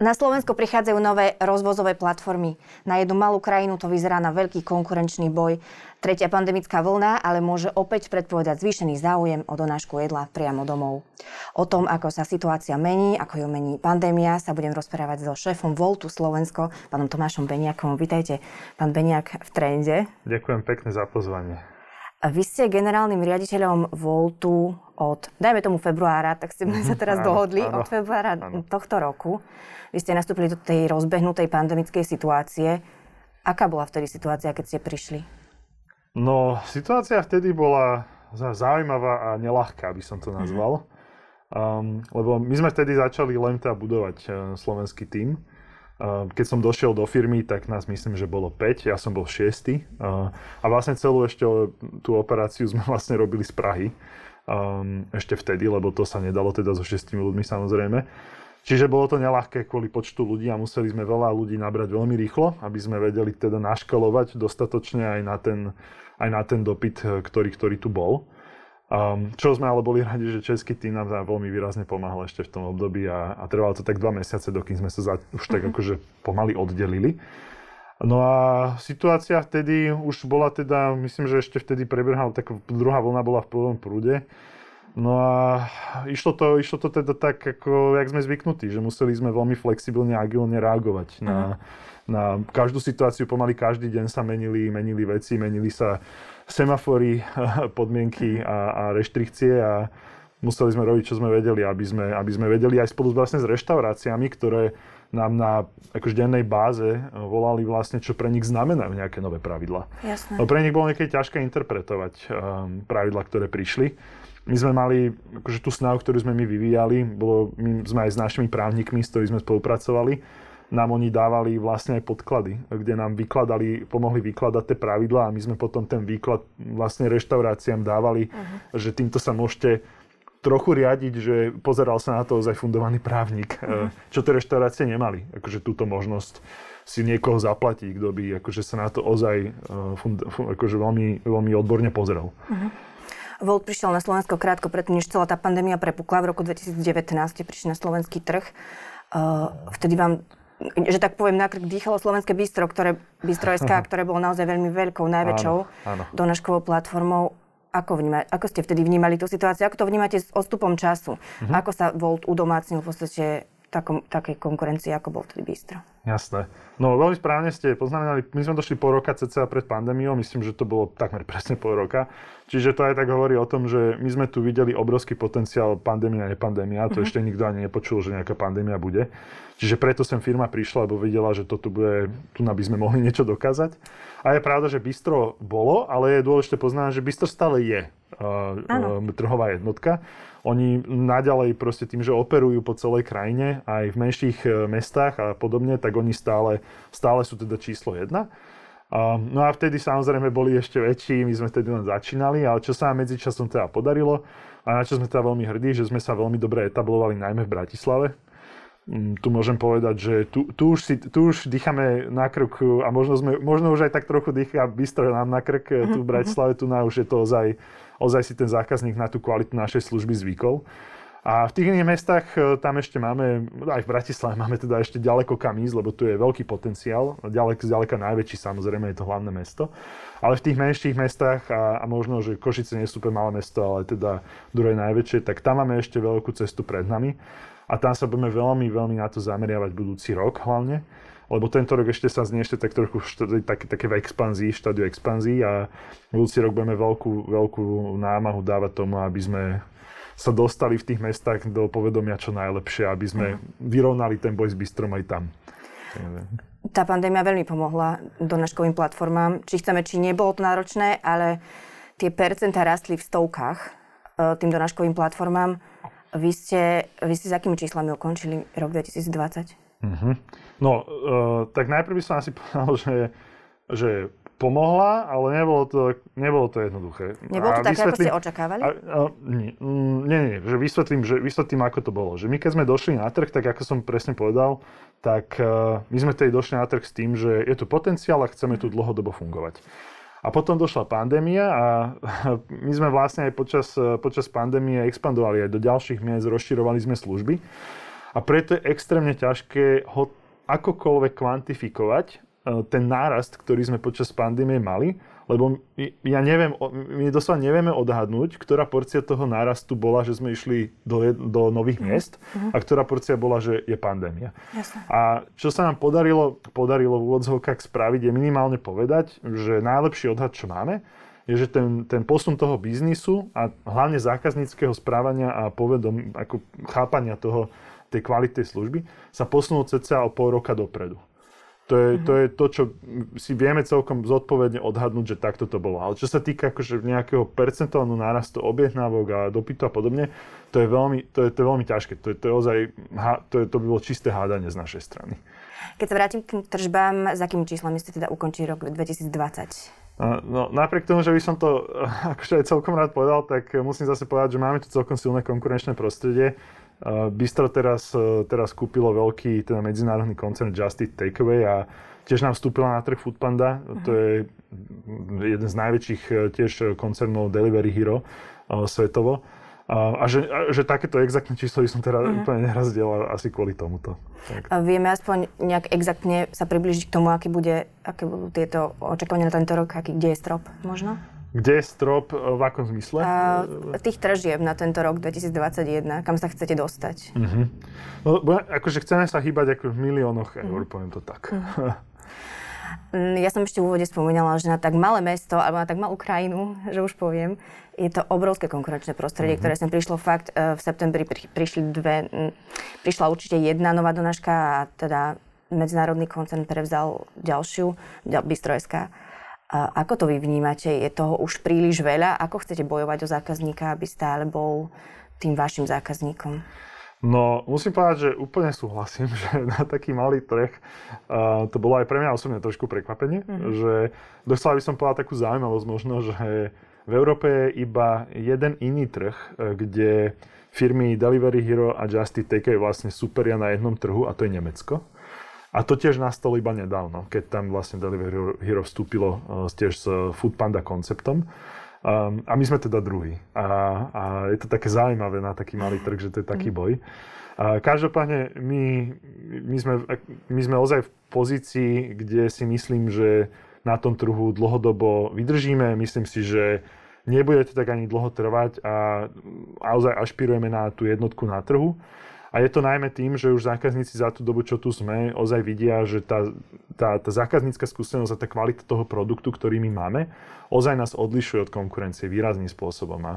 Na Slovensko prichádzajú nové rozvozové platformy. Na jednu malú krajinu to vyzerá na veľký konkurenčný boj. Tretia pandemická vlna ale môže opäť predpovedať zvýšený záujem o donášku jedla priamo domov. O tom, ako sa situácia mení, ako ju mení pandémia, sa budem rozprávať so šéfom Voltu Slovensko, pánom Tomášom Beniakom. Vítajte, pán Beniak, v trende. Ďakujem pekne za pozvanie. Vy ste generálnym riaditeľom Voltu od, dajme tomu februára, tak ste sa teraz áno, dohodli, áno, od februára áno. tohto roku. Vy ste nastúpili do tej rozbehnutej pandemickej situácie. Aká bola vtedy situácia, keď ste prišli? No, situácia vtedy bola zaujímavá a nelahká, by som to nazval. Um, lebo my sme vtedy začali len teda budovať uh, slovenský tím. Uh, keď som došiel do firmy, tak nás myslím, že bolo 5, ja som bol 6. Uh, a vlastne celú ešte tú operáciu sme vlastne robili z Prahy. Um, ešte vtedy, lebo to sa nedalo teda so 6 ľuďmi samozrejme. Čiže bolo to nelahké kvôli počtu ľudí a museli sme veľa ľudí nabrať veľmi rýchlo, aby sme vedeli teda naškalovať dostatočne aj na ten, aj na ten dopyt, ktorý, ktorý tu bol. Um, čo sme ale boli radi, že český tým nám veľmi výrazne pomáhal ešte v tom období a, a trvalo to tak dva mesiace, dokým sme sa za, už tak uh-huh. akože pomaly oddelili. No a situácia vtedy už bola teda, myslím, že ešte vtedy prebiehala, tak druhá vlna bola v prvom prúde. No a išlo to, išlo to teda tak, ako jak sme zvyknutí, že museli sme veľmi flexibilne a agilne reagovať na, uh-huh. na každú situáciu. Pomaly každý deň sa menili, menili veci, menili sa semafory, podmienky a, a reštrikcie a museli sme robiť, čo sme vedeli, aby sme, aby sme vedeli aj spolu vlastne s reštauráciami, ktoré nám na akože dennej báze volali vlastne, čo pre nich znamenajú nejaké nové pravidla. Jasné. No pre nich bolo niekedy ťažké interpretovať um, pravidla, ktoré prišli my sme mali akože tú snahu, ktorú sme my vyvíjali, bolo, my sme aj s našimi právnikmi, s ktorými sme spolupracovali, nám oni dávali vlastne aj podklady, kde nám vykladali, pomohli vykladať tie pravidlá a my sme potom ten výklad vlastne reštauráciám dávali, uh-huh. že týmto sa môžete trochu riadiť, že pozeral sa na to ozaj fundovaný právnik, uh-huh. čo tie reštaurácie nemali, akože túto možnosť si niekoho zaplatí, kto by akože sa na to ozaj uh, fund, fund, akože veľmi, veľmi odborne pozrel. Uh-huh. Volt prišiel na Slovensko krátko predtým, než celá tá pandémia prepukla. V roku 2019 ste prišli na slovenský trh. Uh, vtedy vám že tak poviem, nakrk dýchalo slovenské bistro, ktoré, bistro SK, ktoré bolo naozaj veľmi veľkou, najväčšou donáškovou platformou. Ako, vníma, ako ste vtedy vnímali tú situáciu? Ako to vnímate s odstupom času? Uh-huh. Ako sa Volt udomácnil v podstate takom, takej konkurencii, ako bol vtedy bistro? Jasné. No veľmi správne ste poznamenali, my sme došli po roka cca pred pandémiou, myslím, že to bolo takmer presne pol roka. Čiže to aj tak hovorí o tom, že my sme tu videli obrovský potenciál pandémia a nepandémia. To mm-hmm. ešte nikto ani nepočul, že nejaká pandémia bude. Čiže preto sem firma prišla, lebo videla, že toto bude, tu by sme mohli niečo dokázať. A je pravda, že bistro bolo, ale je dôležité poznať, že bistro stále je uh, uh, trhová jednotka. Oni naďalej proste tým, že operujú po celej krajine, aj v menších e, mestách a podobne, tak oni stále, stále sú teda číslo jedna. No a vtedy samozrejme boli ešte väčší, my sme vtedy len začínali, ale čo sa nám medzičasom teda podarilo a na čo sme teda veľmi hrdí, že sme sa veľmi dobre etablovali najmä v Bratislave. Um, tu môžem povedať, že tu, tu, už, si, tu už dýchame na krk a možno, sme, možno už aj tak trochu dýcha bystro nám na krk tu v mhm, mhm. Bratislave, tu na už je to ozaj, ozaj si ten zákazník na tú kvalitu našej služby zvykol. A v tých iných mestách e, tam ešte máme, aj v Bratislave máme teda ešte ďaleko kam ísť, lebo tu je veľký potenciál, ďaleko, zďaleka najväčší samozrejme je to hlavné mesto. Ale v tých menších mestách a, a možno, že Košice nie sú malé mesto, ale teda druhé najväčšie, tak tam máme ešte veľkú cestu pred nami. A tam sa budeme veľmi, veľmi na to zameriavať budúci rok hlavne lebo tento rok ešte sa znie ešte tak trochu také, také v expanzii, štádiu expanzii a budúci rok budeme veľkú, veľkú námahu dávať tomu, aby sme sa dostali v tých mestách do povedomia čo najlepšie, aby sme uh-huh. vyrovnali ten boj s bystrom aj tam. Tá pandémia veľmi pomohla donáškovým platformám. Či chceme, či nebolo to náročné, ale tie percentá rastli v stovkách e, tým donáškovým platformám. Vy ste, vy ste s akými číslami ukončili rok 2020? Uh-huh. No, uh, tak najprv by som asi povedal, že, že pomohla, ale nebolo to, nebolo to jednoduché. Nebolo to také, ako ste očakávali? A, a, nie, nie, nie, že vysvetlím, že vysvetlím, ako to bolo. Že my keď sme došli na trh, tak ako som presne povedal, tak uh, my sme tedy došli na trh s tým, že je tu potenciál a chceme tu dlhodobo fungovať. A potom došla pandémia a my sme vlastne aj počas, počas pandémie expandovali aj do ďalších miest, rozširovali sme služby. A preto je extrémne ťažké ho akokoľvek kvantifikovať, e, ten nárast, ktorý sme počas pandémie mali, lebo ja neviem, my doslova nevieme odhadnúť, ktorá porcia toho nárastu bola, že sme išli do, do nových mm. miest mm. a ktorá porcia bola, že je pandémia. Jasne. A čo sa nám podarilo, podarilo v úvodzovkách spraviť, je minimálne povedať, že najlepší odhad, čo máme, je, že ten, ten posun toho biznisu a hlavne zákazníckého správania a povedom, ako chápania toho, tej kvality služby sa posunul cca o pol roka dopredu. To je, to je to, čo si vieme celkom zodpovedne odhadnúť, že takto to bolo. Ale čo sa týka akože nejakého percentuálneho nárastu objednávok a dopytu a podobne, to je veľmi, to je, to je veľmi ťažké. To je, to je ozaj, to, je, to by bolo čisté hádanie z našej strany. Keď sa vrátim k tržbám, s akými číslami ste teda ukončili rok 2020? No, napriek tomu, že by som to akože aj celkom rád povedal, tak musím zase povedať, že máme tu celkom silné konkurenčné prostredie. Bistro teraz, e, teraz kúpilo veľký teda medzinárodný koncern Just Eat Takeaway a tiež nám vstúpila na trh Foodpanda. Uh-huh. To je jeden z najväčších e, tiež koncernov Delivery Hero svetovo. A, a, že, a že takéto exaktné číslo by som teda uh-huh. úplne nerazdiel asi kvôli tomuto. Tak. A vieme aspoň nejak exaktne sa približiť k tomu, aké, bude, aké budú tieto očakávania na tento rok, aký, kde je strop možno? Kde je strop, e, v akom zmysle? A, tých tržieb na tento rok 2021, kam sa chcete dostať? Uh-huh. No, akože chceme sa hýbať ako v miliónoch eur, uh-huh. poviem to tak. Uh-huh. Ja som ešte v úvode spomínala, že na tak malé mesto, alebo na tak malú krajinu, že už poviem, je to obrovské konkurenčné prostredie, uh-huh. ktoré sem prišlo fakt. E, v septembri prišli dve, prišla určite jedna nová donáška a teda medzinárodný koncern prevzal ďalšiu, Bystro.sk. A ako to vy vnímate? Je toho už príliš veľa? Ako chcete bojovať o zákazníka, aby stále bol tým vašim zákazníkom? No, musím povedať, že úplne súhlasím, že na taký malý trh uh, to bolo aj pre mňa osobne trošku prekvapenie, mm-hmm. že dostala by som povedať takú zaujímavosť možno, že v Európe je iba jeden iný trh, e, kde firmy Delivery Hero a Just Eat vlastne superia na jednom trhu a to je Nemecko. A to tiež nastalo iba nedávno, keď tam vlastne Delivery Hero vstúpilo uh, tiež s Food Panda konceptom. Um, a my sme teda druhý. A, a je to také zaujímavé na taký malý trh, že to je taký mhm. boj. A každopádne my, my, sme, my sme ozaj v pozícii, kde si myslím, že na tom trhu dlhodobo vydržíme. Myslím si, že nebude to tak ani dlho trvať a naozaj ašpirujeme na tú jednotku na trhu. A je to najmä tým, že už zákazníci za tú dobu, čo tu sme, ozaj vidia, že tá, tá, tá zákaznícka skúsenosť a tá kvalita toho produktu, ktorý my máme, ozaj nás odlišuje od konkurencie výrazným spôsobom. A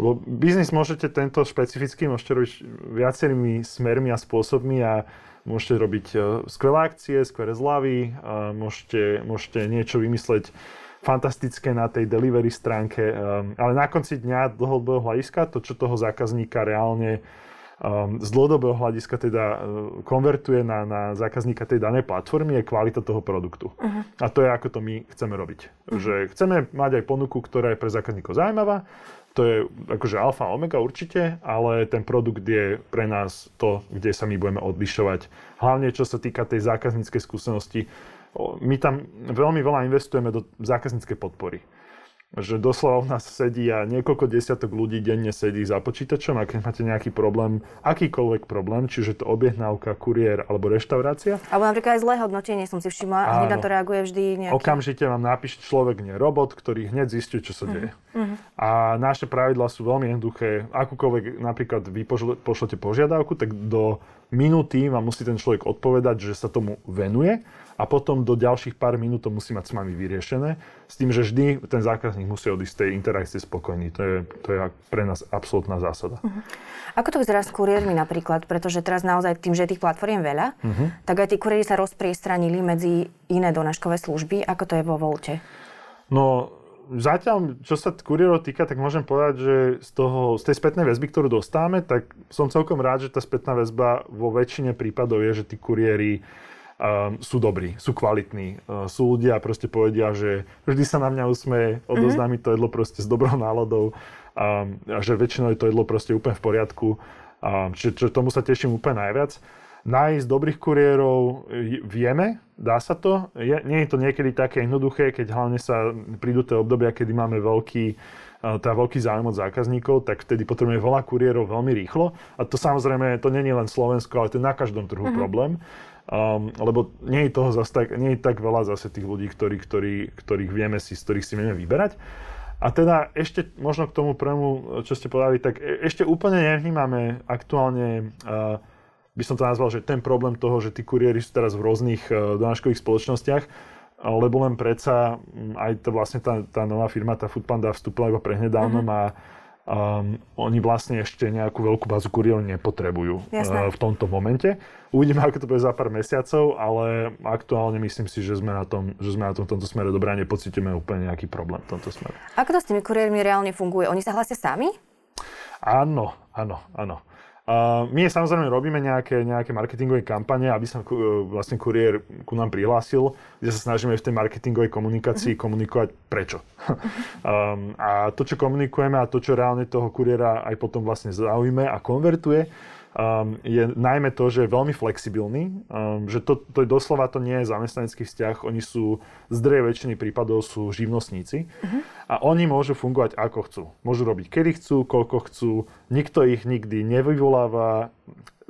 lebo biznis môžete tento špecifický, môžete robiť viacerými smermi a spôsobmi a môžete robiť e, skvelé akcie, skvelé zľavy, môžete, môžete niečo vymysleť fantastické na tej delivery stránke, e, ale na konci dňa dlhodobého hľadiska to, čo toho zákazníka reálne z dlhodobého hľadiska teda uh, konvertuje na, na zákazníka tej danej platformy, je kvalita toho produktu. Uh-huh. A to je ako to my chceme robiť. Uh-huh. Že chceme mať aj ponuku, ktorá je pre zákazníkov zaujímavá, to je akože alfa omega určite, ale ten produkt je pre nás to, kde sa my budeme odlišovať. Hlavne čo sa týka tej zákazníckej skúsenosti. My tam veľmi veľa investujeme do zákazníckej podpory že doslova u nás sedí a niekoľko desiatok ľudí denne sedí za počítačom a keď máte nejaký problém, akýkoľvek problém, čiže to objednávka, kuriér alebo reštaurácia. Alebo napríklad aj zlé hodnotenie som si všimla a hneď na to reaguje vždy nejaký... Okamžite vám napíše človek, nie robot, ktorý hneď zistí, čo sa deje. Uh-huh. A naše pravidlá sú veľmi jednoduché. Akúkoľvek napríklad vy pošlete požiadavku, tak do minúty vám musí ten človek odpovedať, že sa tomu venuje a potom do ďalších pár minút to musí mať s vami vyriešené, s tým, že vždy ten zákazník musí odísť z tej interakcie spokojný. To je, to je pre nás absolútna zásada. Uh-huh. Ako to vyzerá s kuriérmi napríklad? Pretože teraz naozaj tým, že je tých platform veľa, uh-huh. tak aj tí kuriéri sa rozpriestranili medzi iné donáškové služby. Ako to je vo Volte? No, zatiaľ, čo sa kuriérov týka, tak môžem povedať, že z, toho, z tej spätnej väzby, ktorú dostávame, tak som celkom rád, že tá spätná väzba vo väčšine prípadov je, že tí kuriéri um, sú dobrí, sú kvalitní. Uh, sú ľudia proste povedia, že vždy sa na mňa usmeje, odozná mm-hmm. mi to jedlo proste s dobrou náladou um, a že väčšinou je to jedlo proste úplne v poriadku. Um, čiže, čiže tomu sa teším úplne najviac. nájsť dobrých kuriérov vieme, dá sa to. Je, nie je to niekedy také jednoduché, keď hlavne sa prídu tie obdobia, kedy máme veľký tá veľký záujem od zákazníkov, tak vtedy potrebujeme veľa kuriérov veľmi rýchlo. A to samozrejme, to nie je len Slovensko, ale to je na každom trhu mm-hmm. problém. Um, lebo nie je toho zase tak, nie je tak veľa zase tých ľudí, ktorí, ktorí, ktorých vieme si, z ktorých si vieme vyberať. A teda ešte možno k tomu prvému, čo ste povedali, tak e- ešte úplne nevnímame aktuálne uh, by som to nazval, že ten problém toho, že tí kuriéri sú teraz v rôznych uh, donáškových spoločnostiach, lebo len predsa aj to vlastne tá, tá nová firma, tá Foodpanda vstúpila iba prehnedávnom uh-huh. a um, oni vlastne ešte nejakú veľkú bázu kuriérov nepotrebujú uh, v tomto momente. Uvidíme, ako to bude za pár mesiacov, ale aktuálne myslím si, že sme na tom, že sme na tom v tomto smere dobré a nepocítime úplne nejaký problém v tomto smere. Ako to s tými kuriérmi reálne funguje? Oni sa hlasia sami? Áno, áno, áno. Uh, my samozrejme robíme nejaké, nejaké marketingové kampane, aby sa uh, vlastne kuriér ku nám prihlásil, kde sa snažíme v tej marketingovej komunikácii uh-huh. komunikovať prečo. um, a to, čo komunikujeme a to, čo reálne toho kuriéra aj potom vlastne zaujíme a konvertuje, um, je najmä to, že je veľmi flexibilný, um, že to, to je doslova to nie je zamestnanecký vzťah, oni sú, z drevej väčšiny prípadov sú živnostníci uh-huh. a oni môžu fungovať ako chcú. Môžu robiť kedy chcú, koľko chcú, nikto ich nikdy nevyvoláva,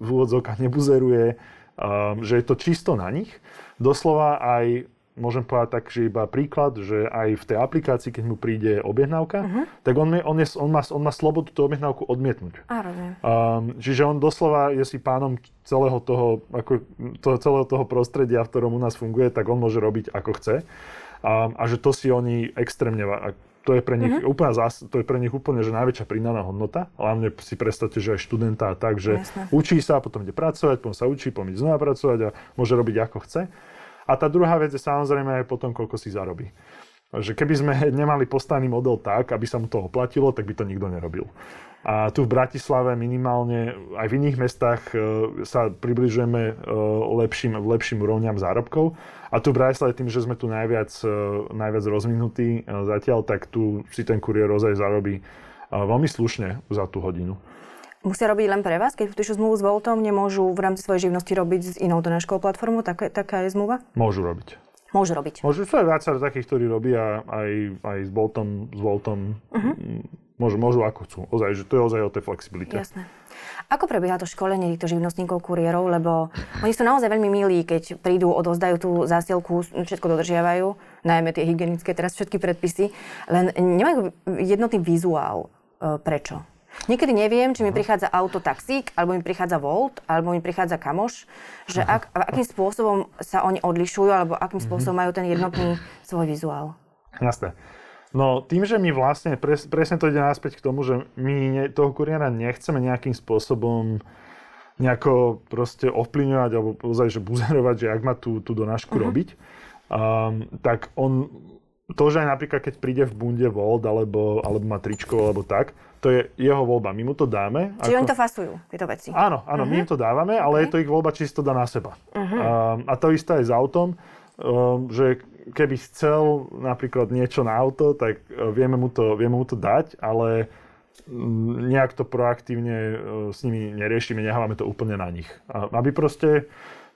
v úvodzovkách nebuzeruje, um, že je to čisto na nich. Doslova aj môžem povedať tak, že iba príklad, že aj v tej aplikácii, keď mu príde objednávka, uh-huh. tak on, on, je, on, má, on má slobodu tú objednávku odmietnúť. Um, čiže on doslova je si pánom celého toho, ako, toho, celého toho prostredia, v ktorom u nás funguje, tak on môže robiť ako chce. Um, a že to si oni extrémne, to je pre nich uh-huh. úplne zás, to je pre nich úplne že najväčšia pridaná hodnota. Hlavne si predstavte, že aj študenta tak, že Jasne. učí sa, potom ide pracovať, potom sa učí, potom ide znova pracovať a môže robiť ako chce. A tá druhá vec je samozrejme aj potom, koľko si zarobí. Že keby sme nemali postavený model tak, aby sa mu to oplatilo, tak by to nikto nerobil. A tu v Bratislave minimálne, aj v iných mestách e, sa približujeme e, lepším, lepším úrovňam zárobkov. A tu v Bratislave tým, že sme tu najviac, e, najviac rozvinutí zatiaľ, tak tu si ten kuriér ozaj zarobí veľmi slušne za tú hodinu. Musia robiť len pre vás? Keď podpíšu zmluvu s Voltom, nemôžu v rámci svojej živnosti robiť s inou donáškou platformou? Tak, taká je zmluva? Môžu robiť. Môžu robiť. Môžu, sú aj viacero takých, ktorí robia aj, aj s Boltom, s Voltom. Uh-huh. Môžu, môžu ako chcú. Ozaj, že to je ozaj o tej flexibilite. Jasné. Ako prebieha to školenie týchto živnostníkov, kuriérov, lebo oni sú naozaj veľmi milí, keď prídu, odozdajú tú zásielku, všetko dodržiavajú, najmä tie hygienické, teraz všetky predpisy, len nemajú jednotný vizuál. E, prečo? Niekedy neviem, či mi prichádza auto taxík, alebo mi prichádza Volt, alebo mi prichádza kamoš, že ak, akým spôsobom sa oni odlišujú, alebo akým spôsobom majú ten jednotný svoj vizuál. Jasné. No tým, že my vlastne, pres, presne to ide naspäť k tomu, že my ne, toho kuriéra nechceme nejakým spôsobom nejako proste ovplyvňovať alebo ozaj, že buzerovať, že ak má tú, tú donášku uh-huh. robiť, um, tak on, to, že aj napríklad keď príde v bunde Volt alebo, alebo má tričko alebo tak, to je jeho voľba. My mu to dáme. Čiže ako... oni to fasujú, tieto veci. Áno, áno, uh-huh. my im to dávame, ale uh-huh. je to ich voľba, či si to dá na seba. Uh-huh. Um, a to isté aj s autom, um, že keby chcel napríklad niečo na auto, tak uh, vieme mu to, vieme mu to dať, ale um, nejak to proaktívne uh, s nimi neriešime, nehávame to úplne na nich. Aby proste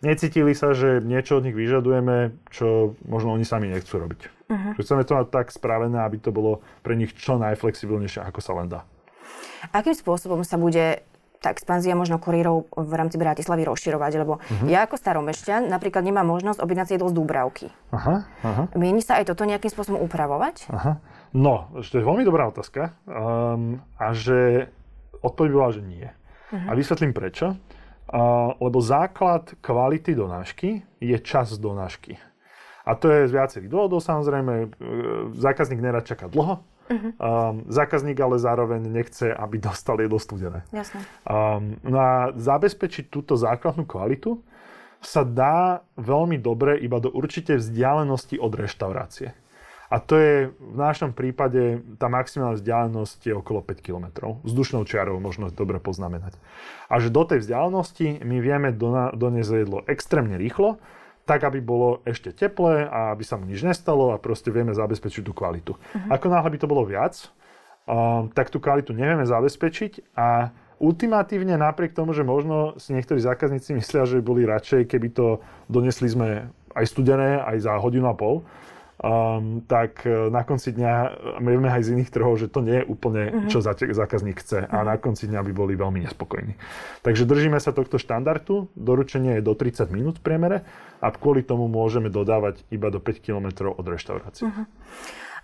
necítili sa, že niečo od nich vyžadujeme, čo možno oni sami nechcú robiť. Uh-huh. Chceme to mať tak spravené, aby to bolo pre nich čo najflexibilnejšie, ako sa len dá. Akým spôsobom sa bude tá expanzia možno kurírov v rámci Bratislavy rozširovať, lebo uh-huh. ja ako staromešťan napríklad nemám možnosť objednať jedlo z Dúbravky. Aha, aha. Mieni sa aj toto nejakým spôsobom upravovať? Aha. No, to je veľmi dobrá otázka. Um, a že odpoveď bola, že nie. Uh-huh. A vysvetlím prečo. Uh, lebo základ kvality donášky je čas donášky. A to je z viacerých dôvodov samozrejme. E, zákazník nerad čaká dlho, Uh-huh. Um, zákazník ale zároveň nechce, aby dostal jedlo studené. Jasne. Um, no a zabezpečiť túto základnú kvalitu sa dá veľmi dobre iba do určitej vzdialenosti od reštaurácie. A to je v našom prípade, tá maximálna vzdialenosť je okolo 5 km. Vzdušnou čiarou možno dobre poznamenať. A že do tej vzdialenosti my vieme doniesť jedlo extrémne rýchlo, tak, aby bolo ešte teplé a aby sa mu nič nestalo a proste vieme zabezpečiť tú kvalitu. Uh-huh. Ako náhle by to bolo viac, um, tak tú kvalitu nevieme zabezpečiť a ultimatívne napriek tomu, že možno si niektorí zákazníci myslia, že boli radšej, keby to donesli sme aj studené, aj za hodinu a pol, um, tak e, na konci dňa vieme aj z iných trhov, že to nie je úplne, uh-huh. čo zákazník chce a na konci dňa by boli veľmi nespokojní. Takže držíme sa tohto štandardu, doručenie je do 30 minút v priemere a kvôli tomu môžeme dodávať iba do 5 km od reštaurácie. Uh-huh.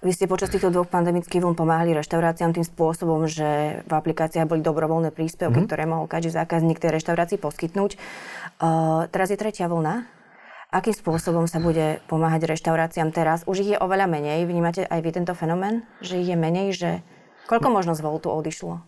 Vy ste počas týchto dvoch pandemických vln pomáhali reštauráciám tým spôsobom, že v aplikáciách boli dobrovoľné príspevky, mm-hmm. ktoré mohol každý zákazník tej reštaurácii poskytnúť. Uh, teraz je tretia vlna. Akým spôsobom sa bude pomáhať reštauráciám teraz? Už ich je oveľa menej. Vnímate aj vy tento fenomén? Že ich je menej? Že... Koľko možno z tu odišlo?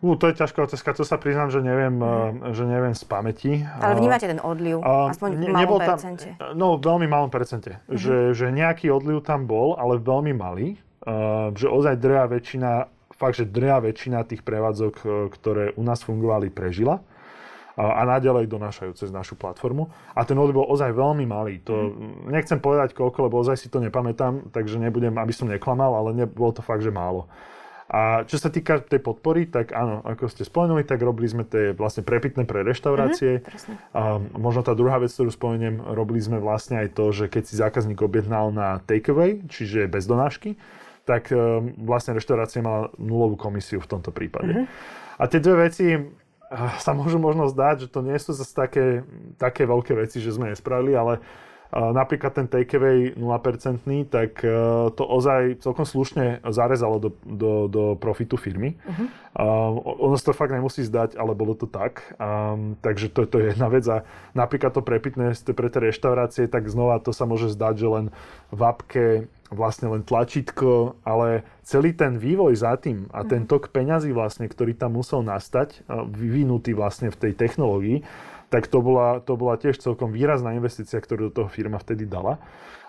Uh, to je ťažká otázka, to sa priznám, že neviem, mm. že neviem z pamäti. Ale vnímate ten odliv, uh, aspoň v malom percente? Tam, no, v veľmi malom percente. Mm-hmm. Že, že nejaký odliv tam bol, ale veľmi malý. Uh, že ozaj drvá väčšina, fakt, že drvá väčšina tých prevádzok, ktoré u nás fungovali, prežila a naďalej donášajú cez našu platformu. A ten odliv bol ozaj veľmi malý. To, mm. Nechcem povedať koľko, lebo ozaj si to nepamätám, takže nebudem, aby som neklamal, ale ne, bolo to fakt, že málo. A čo sa týka tej podpory, tak áno, ako ste spomenuli, tak robili sme tie vlastne prepitné pre reštaurácie. Mm-hmm, a možno tá druhá vec, ktorú spomeniem, robili sme vlastne aj to, že keď si zákazník objednal na takeaway, čiže bez donášky, tak um, vlastne reštaurácia mala nulovú komisiu v tomto prípade. Mm-hmm. A tie dve veci sa môžu možno zdať, že to nie sú zase také, také veľké veci, že sme nespravili, ale napríklad ten takeaway 0%, tak e, to ozaj celkom slušne zarezalo do, do, do profitu firmy. Uh-huh. ono sa to fakt nemusí zdať, ale bolo to tak. Um, takže to, to je jedna vec. A napríklad to prepitné pre tie reštaurácie, tak znova to sa môže zdať, že len v apke vlastne len tlačítko, ale celý ten vývoj za tým a ten mhm. tok peňazí vlastne, ktorý tam musel nastať, vyvinutý vlastne v tej technológii, tak to bola, to bola tiež celkom výrazná investícia, ktorú do toho firma vtedy dala.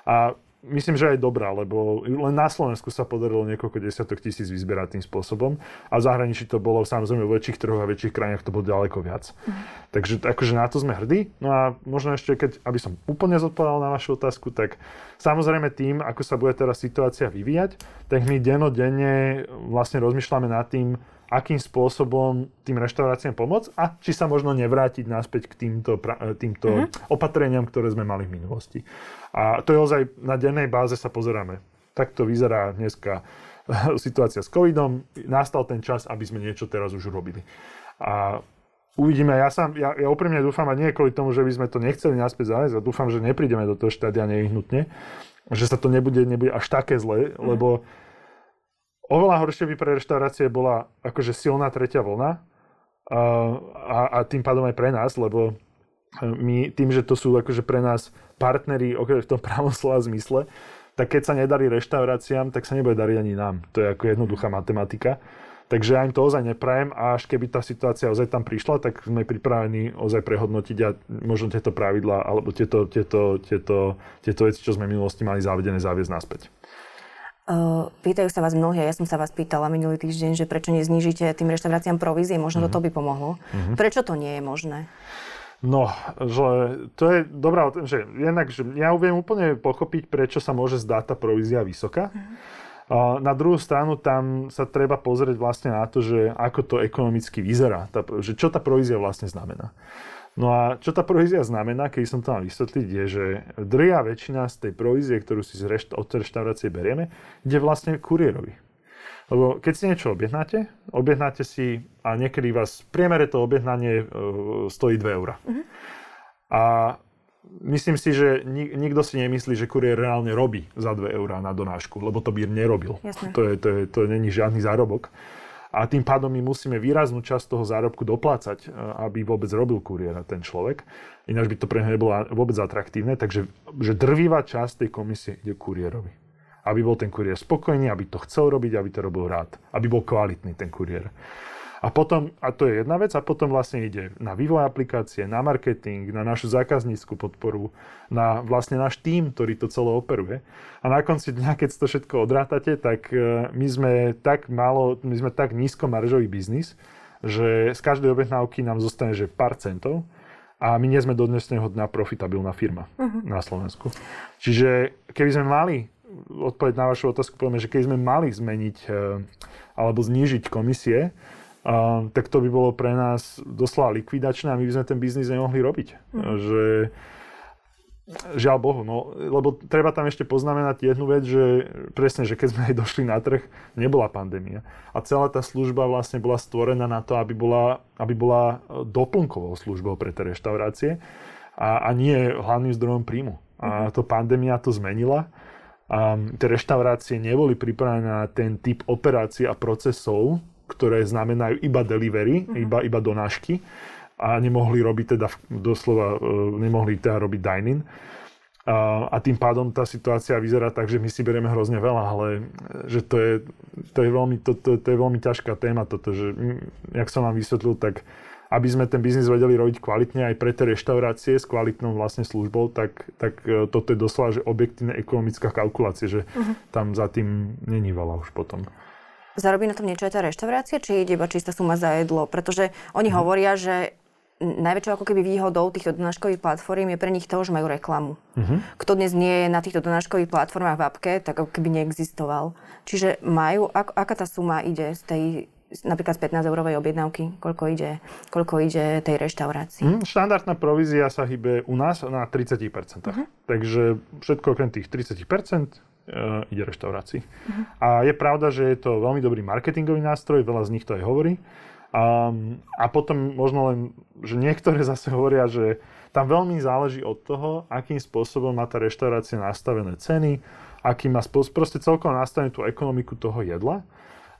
A myslím, že aj dobrá, lebo len na Slovensku sa podarilo niekoľko desiatok tisíc vyzberať tým spôsobom a v zahraničí to bolo samozrejme v väčších trhoch a väčších krajinách to bolo ďaleko viac. Mm. Takže akože na to sme hrdí. No a možno ešte, keď, aby som úplne zodpovedal na vašu otázku, tak samozrejme tým, ako sa bude teraz situácia vyvíjať, tak my denodenne vlastne rozmýšľame nad tým, akým spôsobom tým reštauráciám pomôcť a či sa možno nevrátiť naspäť k týmto, týmto mm-hmm. opatreniam, ktoré sme mali v minulosti. A to je ozaj na dennej báze sa pozeráme. Tak to vyzerá dneska situácia s covidom. Nastal ten čas, aby sme niečo teraz už robili. A uvidíme. Ja, sám, ja, ja úprimne dúfam, a nie kvôli tomu, že by sme to nechceli naspäť zájsť, a dúfam, že neprídeme do toho štádia nevyhnutne, že sa to nebude, nebude až také zle, mm. lebo Oveľa horšie by pre reštaurácie bola akože silná tretia vlna a, a, tým pádom aj pre nás, lebo my tým, že to sú akože pre nás partneri v tom pravom slova zmysle, tak keď sa nedarí reštauráciám, tak sa nebude dariť ani nám. To je ako jednoduchá matematika. Takže ja im to ozaj neprajem a až keby tá situácia ozaj tam prišla, tak sme pripravení ozaj prehodnotiť a možno tieto pravidlá alebo tieto, tieto, tieto, tieto veci, čo sme v minulosti mali zavedené, zaviesť naspäť. Uh, pýtajú sa vás mnohí, ja som sa vás pýtala minulý týždeň, že prečo neznižíte tým reštauráciám provízie, možno uh-huh. to by pomohlo. Uh-huh. Prečo to nie je možné? No, že to je dobrá že jednak, že ja viem úplne pochopiť, prečo sa môže zdať tá provízia vysoká. Uh-huh. Na druhú stranu tam sa treba pozrieť vlastne na to, že ako to ekonomicky vyzerá, tá, že čo tá provízia vlastne znamená. No a čo tá provízia znamená, keď som to mal vysvetliť, je, že drvia väčšina z tej provízie, ktorú si z rešt- od reštaurácie berieme, ide vlastne kuriérovi. Lebo keď si niečo objednáte, objednáte si a niekedy vás v priemere to objednanie e, stojí 2 eurá. Uh-huh. A myslím si, že nik- nikto si nemyslí, že kuriér reálne robí za 2 eurá na donášku, lebo to by nerobil. Jasne. To, je, to, je, to není žiadny zárobok a tým pádom my musíme výraznú časť toho zárobku doplácať, e, aby vôbec robil kuriéra ten človek. Ináč by to pre neho nebolo vôbec atraktívne, takže že drvivá časť tej komisie ide kuriérovi. Aby bol ten kuriér spokojný, aby to chcel robiť, aby to robil rád. Aby bol kvalitný ten kuriér. A potom, a to je jedna vec, a potom vlastne ide na vývoj aplikácie, na marketing, na našu zákazníckú podporu, na vlastne náš tím, ktorý to celé operuje. A na konci dňa, keď to všetko odrátate, tak e, my sme tak málo, my sme tak nízko maržový biznis, že z každej objednávky nám zostane že pár centov a my nie sme do dnesného dňa profitabilná firma uh-huh. na Slovensku. Čiže keby sme mali, odpoveď na vašu otázku, povieme, že keby sme mali zmeniť e, alebo znížiť komisie, uh, tak to by bolo pre nás doslova likvidačné a my by sme ten biznis nemohli robiť. Mm. Že Žiaľ Bohu, no, lebo treba tam ešte poznamenať jednu vec, že presne, že keď sme aj došli na trh, nebola pandémia. A celá tá služba vlastne bola stvorená na to, aby bola, aby bola doplnkovou službou pre tie reštaurácie a, a nie hlavným zdrojom príjmu. A to pandémia to zmenila. A tie reštaurácie neboli pripravené na ten typ operácií a procesov, ktoré znamenajú iba delivery, uh-huh. iba, iba donášky a nemohli robiť teda, doslova, e, nemohli teda robiť dining. A, a tým pádom tá situácia vyzerá tak, že my si berieme hrozne veľa, ale e, že to je, to je, veľmi, to, to, to je veľmi ťažká téma toto, že jak som vám vysvetlil, tak aby sme ten biznis vedeli robiť kvalitne aj pre tie reštaurácie s kvalitnou vlastne službou, tak, tak e, toto je doslova, že objektívne ekonomická kalkulácia, že uh-huh. tam za tým není veľa už potom. Zarobí na tom niečo aj tá reštaurácia, či ide iba čistá suma za jedlo? Pretože oni uh-huh. hovoria, že najväčšou ako keby výhodou týchto donáškových platform je pre nich to, že majú reklamu. Uh-huh. Kto dnes nie je na týchto donáškových platformách v apke, tak ako keby neexistoval. Čiže majú, ak, aká tá suma ide z tej napríklad z 15 eurovej objednávky, koľko ide, koľko ide tej reštaurácii? Mm, štandardná provízia sa hýbe u nás na 30%. Uh-huh. Takže všetko okrem tých 30% uh, ide reštaurácii. Uh-huh. A je pravda, že je to veľmi dobrý marketingový nástroj, veľa z nich to aj hovorí. A, a potom možno len, že niektoré zase hovoria, že tam veľmi záleží od toho, akým spôsobom má tá reštaurácia nastavené ceny, aký má spôsob, proste celkovo nastavenú tú ekonomiku toho jedla.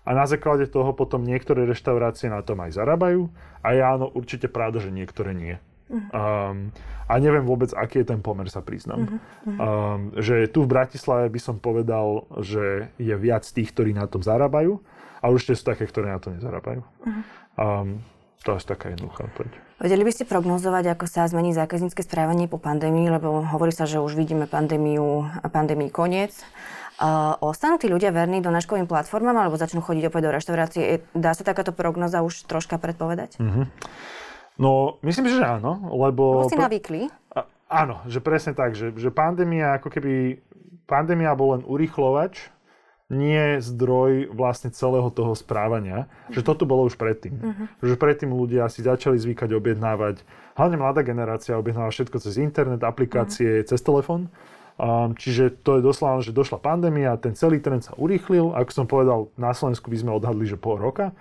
A na základe toho potom niektoré reštaurácie na tom aj zarábajú. A je áno, určite pravda, že niektoré nie. Um, a neviem vôbec, aký je ten pomer, sa priznám. Uh-huh. Um, že tu v Bratislave by som povedal, že je viac tých, ktorí na tom zarábajú a určite sú také, ktoré na to nezarábajú. Uh-huh. Um, to je taká jednoduchá odpoveď. Vedeli by ste prognozovať, ako sa zmení zákaznícke správanie po pandémii, lebo hovorí sa, že už vidíme pandémiu a pandémii koniec. Uh, ostanú tí ľudia verní do naškovým platformám alebo začnú chodiť opäť do reštaurácie? Dá sa takáto prognoza už troška predpovedať? Uh-huh. No, myslím, že áno, lebo... Lebo si navykli. A, áno, že presne tak, že, že pandémia ako keby... Pandémia bol len urýchlovač nie zdroj vlastne celého toho správania. Že toto bolo už predtým. Uh-huh. Že predtým ľudia si začali zvykať objednávať, hlavne mladá generácia objednáva všetko cez internet, aplikácie, uh-huh. cez telefón. Um, čiže to je doslova, že došla pandémia, ten celý trend sa urýchlil. Ako som povedal, na Slovensku by sme odhadli, že pol roka.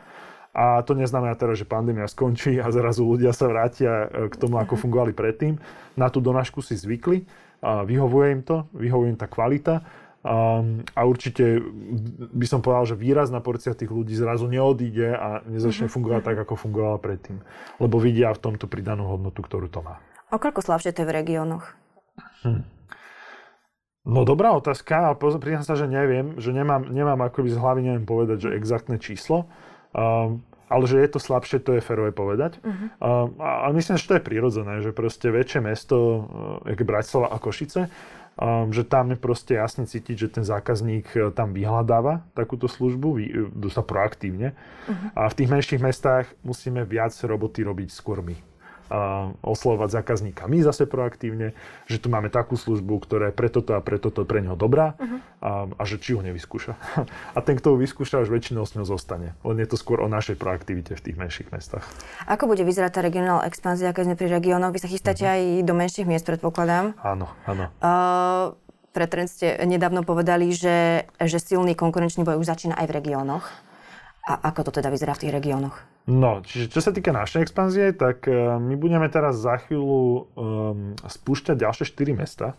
A to neznamená teraz, že pandémia skončí a zrazu ľudia sa vrátia e, k tomu, ako fungovali predtým. Na tú donášku si zvykli, vyhovuje im to, vyhovuje im tá kvalita a určite by som povedal, že výrazná porcia tých ľudí zrazu neodíde a nezačne mhm. fungovať tak, ako fungovala predtým. Lebo vidia v tomto pridanú hodnotu, ktorú to má. O koľko slabšie to je v regiónoch? Hm. No dobrá otázka, ale priznám sa, že neviem, že nemám, nemám akoby z hlavy neviem povedať, že exaktné číslo. Um, ale že je to slabšie, to je férové povedať. Uh-huh. A, a myslím, že to je prirodzené, že proste väčšie mesto, uh, jak Bratislava a Košice, že tam je proste jasne cítiť, že ten zákazník e, tam vyhľadáva takúto službu, vy, e, proaktívne. Uh-huh. A v tých menších mestách musíme viac roboty robiť skôr my a oslovovať zákazníka my zase proaktívne, že tu máme takú službu, ktorá je pre toto a pre toto pre neho dobrá uh-huh. a, a že či ho nevyskúša. A ten, kto ho vyskúša, už väčšinou s ňou zostane. Len je to skôr o našej proaktivite v tých menších mestách. Ako bude vyzerať tá regionálna expanzia, keď sme pri regiónoch? Vy sa chystáte uh-huh. aj do menších miest, predpokladám. Áno, áno. Uh, pre trend ste nedávno povedali, že, že silný konkurenčný boj už začína aj v regiónoch. A ako to teda vyzerá v tých regiónoch? No, čiže čo sa týka našej expanzie, tak uh, my budeme teraz za chvíľu um, spúšťať ďalšie 4 mesta.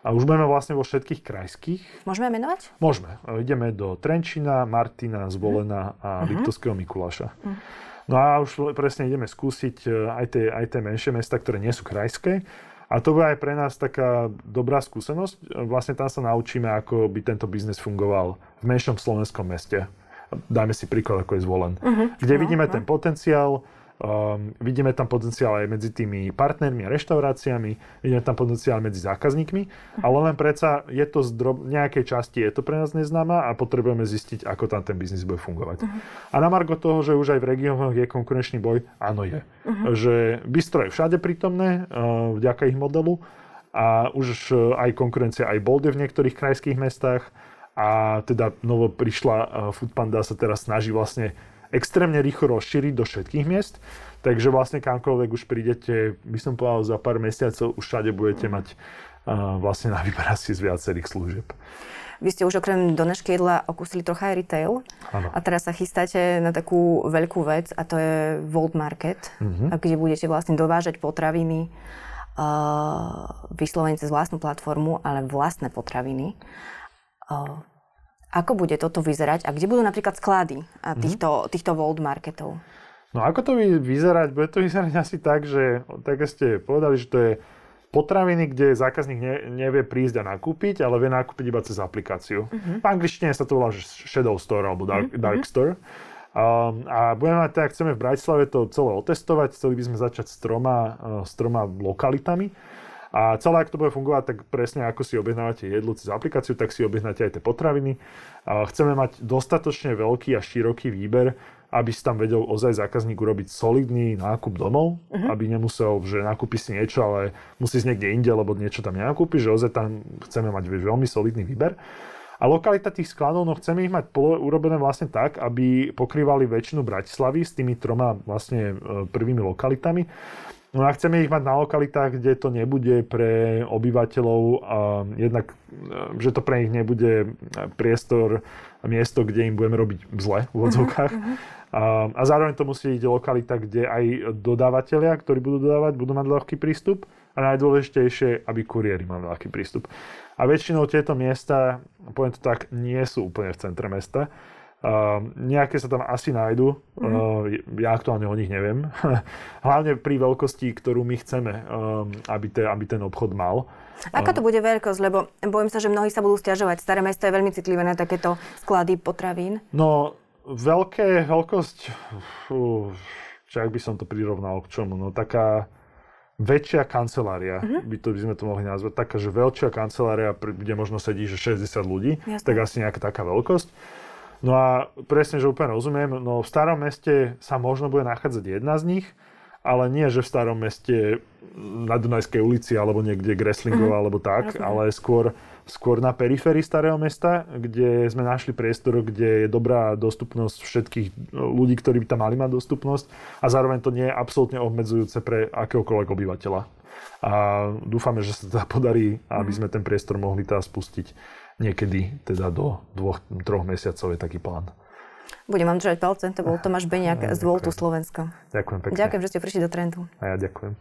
A už budeme vlastne vo všetkých krajských. Môžeme menovať? Môžeme. Ideme do Trenčina, Martina, Zvolena a uh-huh. Liptovského Mikuláša. Uh-huh. No a už presne ideme skúsiť e, aj tie, aj tie menšie mesta, ktoré nie sú krajské. A to bude aj pre nás taká dobrá skúsenosť. Vlastne tam sa naučíme, ako by tento biznes fungoval v menšom slovenskom meste dajme si príklad, ako je zvolen, uh-huh. kde no, vidíme no. ten potenciál, um, vidíme tam potenciál aj medzi tými partnermi a reštauráciami, vidíme tam potenciál medzi zákazníkmi, uh-huh. ale len predsa je to z drob- nejakej časti, je to pre nás neznáma a potrebujeme zistiť, ako tam ten biznis bude fungovať. Uh-huh. A na margo toho, že už aj v regiónoch je konkurenčný boj, áno je. Uh-huh. Že bistro je všade prítomné, uh, vďaka ich modelu, a už uh, aj konkurencia aj bolde v niektorých krajských mestách, a teda novo prišla Foodpanda sa teraz snaží vlastne extrémne rýchlo rozšíriť do všetkých miest. Takže vlastne kamkoľvek už prídete, by som povedal, za pár mesiacov už všade budete mať uh, vlastne na výber asi z viacerých služieb. Vy ste už okrem donášky jedla okúsili trocha aj retail. Áno. A teraz sa chystáte na takú veľkú vec a to je World Market, Mhm. uh-huh. kde budete vlastne dovážať potraviny uh, vyslovene cez vlastnú platformu, ale vlastné potraviny. Ako bude toto vyzerať a kde budú napríklad sklady Mhm. týchto, uh-huh. týchto World Marketov? No ako to bude vyzerať? Bude to vyzerať asi tak, že tak ste povedali, že to je potraviny, kde zákazník ne, nevie prísť a nakúpiť, ale vie nakúpiť iba cez aplikáciu. Uh-huh. V angličtine sa to volá Shadow Store alebo Dark, uh-huh. dark Store. Um, a budeme mať tak, chceme v Bratislave to celé otestovať, chceli by sme začať s troma, uh, s troma lokalitami. A celé, ak to bude fungovať, tak presne ako si objednávate jedlo cez aplikáciu, tak si objednáte aj tie potraviny. A chceme mať dostatočne veľký a široký výber, aby si tam vedel ozaj zákazník urobiť solidný nákup domov, uh-huh. aby nemusel, že nakúpi si niečo, ale musí ísť niekde inde, lebo niečo tam nenakúpi, že ozaj tam chceme mať vieš, veľmi solidný výber. A lokalita tých skladov, no chceme ich mať polo, urobené vlastne tak, aby pokrývali väčšinu Bratislavy s tými troma vlastne e, prvými lokalitami. No a chceme ich mať na lokalitách, kde to nebude pre obyvateľov, um, jednak, um, že to pre nich nebude priestor, miesto, kde im budeme robiť zle v odzvukách. Uh-huh. Um, a zároveň to musí byť lokalita, kde aj dodávateľia, ktorí budú dodávať, budú mať ľahký prístup. A najdôležitejšie, aby kuriéri mali ľahký prístup. A väčšinou tieto miesta, poviem to tak, nie sú úplne v centre mesta. Uh, nejaké sa tam asi nájdu, mm-hmm. uh, ja aktuálne o nich neviem. Hlavne pri veľkosti, ktorú my chceme, um, aby, te, aby ten obchod mal. Aká to bude veľkosť? Lebo bojím sa, že mnohí sa budú stiažovať. Staré mesto je veľmi citlivé na takéto sklady potravín. No, veľké, veľkosť, fú, čak by som to prirovnal k čomu, no taká väčšia kancelária, uh-huh. by, to, by sme to mohli nazvať, taká, že väčšia kancelária, kde možno sedí že 60 ľudí, Jasne. tak asi nejaká taká veľkosť. No a presne, že úplne rozumiem, no v starom meste sa možno bude nachádzať jedna z nich, ale nie, že v starom meste na Dunajskej ulici alebo niekde Greslingov uh-huh. alebo tak, Rozumiem. ale skôr, skôr na periférii starého mesta, kde sme našli priestor, kde je dobrá dostupnosť všetkých ľudí, ktorí by tam mali mať dostupnosť a zároveň to nie je absolútne obmedzujúce pre akéhokoľvek obyvateľa. A dúfame, že sa teda podarí, aby sme ten priestor mohli teda spustiť niekedy teda do dvoch, troch mesiacov je taký plán. Budem vám držať palce, to bol Tomáš Beniak z Voltu Slovensko. Ďakujem pekne. Ďakujem, že ste prišli do Trentu. A ja ďakujem.